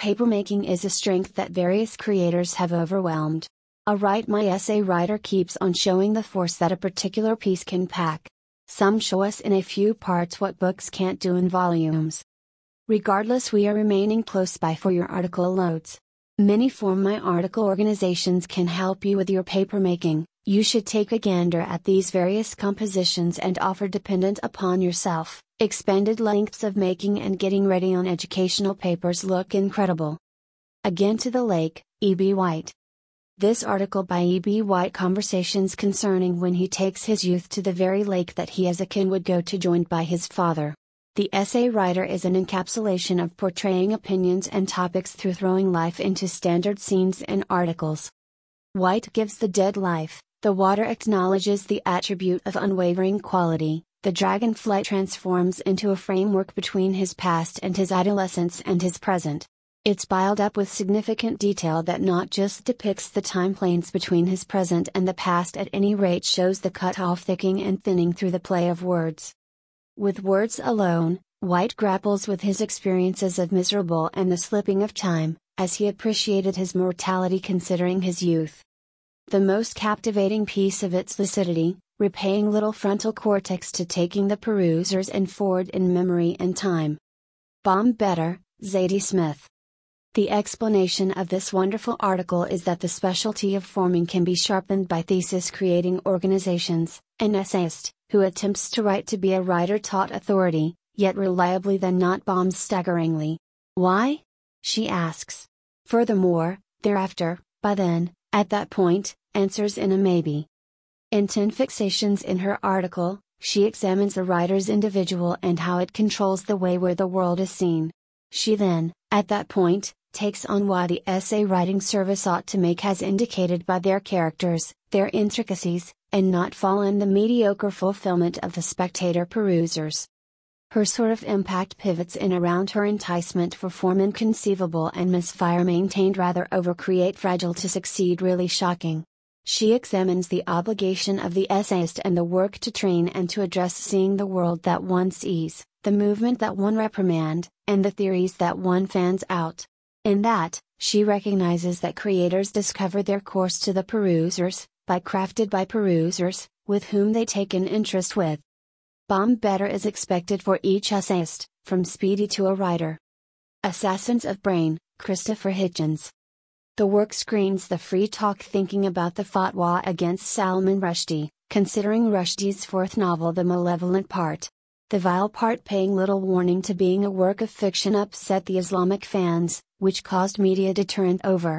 Papermaking is a strength that various creators have overwhelmed. A Write My Essay writer keeps on showing the force that a particular piece can pack. Some show us in a few parts what books can't do in volumes. Regardless, we are remaining close by for your article loads. Many Form My Article organizations can help you with your papermaking. You should take a gander at these various compositions and offer dependent upon yourself. Expanded lengths of making and getting ready on educational papers look incredible. Again to the lake, E.B. White. This article by E.B. White conversations concerning when he takes his youth to the very lake that he as a kin would go to joined by his father. The essay writer is an encapsulation of portraying opinions and topics through throwing life into standard scenes and articles. White gives the dead life, the water acknowledges the attribute of unwavering quality, the dragonflight transforms into a framework between his past and his adolescence and his present. It's piled up with significant detail that not just depicts the time planes between his present and the past at any rate shows the cut-off thickening and thinning through the play of words. With words alone, White grapples with his experiences of miserable and the slipping of time, as he appreciated his mortality considering his youth the most captivating piece of its lucidity, repaying little frontal cortex to taking the perusers and forward in memory and time. Bomb Better, Zadie Smith. The explanation of this wonderful article is that the specialty of forming can be sharpened by thesis creating organizations, an essayist, who attempts to write to be a writer taught authority, yet reliably than not bombs staggeringly. Why? She asks. Furthermore, thereafter, by then, at that point, answers in a maybe. In 10 Fixations in her article, she examines the writer's individual and how it controls the way where the world is seen. She then, at that point, takes on why the essay writing service ought to make as indicated by their characters, their intricacies, and not fall in the mediocre fulfillment of the spectator perusers. Her sort of impact pivots in around her enticement for form inconceivable and misfire maintained rather over create fragile to succeed really shocking. She examines the obligation of the essayist and the work to train and to address seeing the world that one sees, the movement that one reprimand, and the theories that one fans out. In that, she recognizes that creators discover their course to the perusers, by crafted by perusers, with whom they take an interest with. Bomb better is expected for each essayist, from Speedy to a writer. Assassins of Brain, Christopher Hitchens. The work screens the free talk thinking about the fatwa against Salman Rushdie, considering Rushdie's fourth novel the malevolent part. The vile part paying little warning to being a work of fiction upset the Islamic fans, which caused media turn over.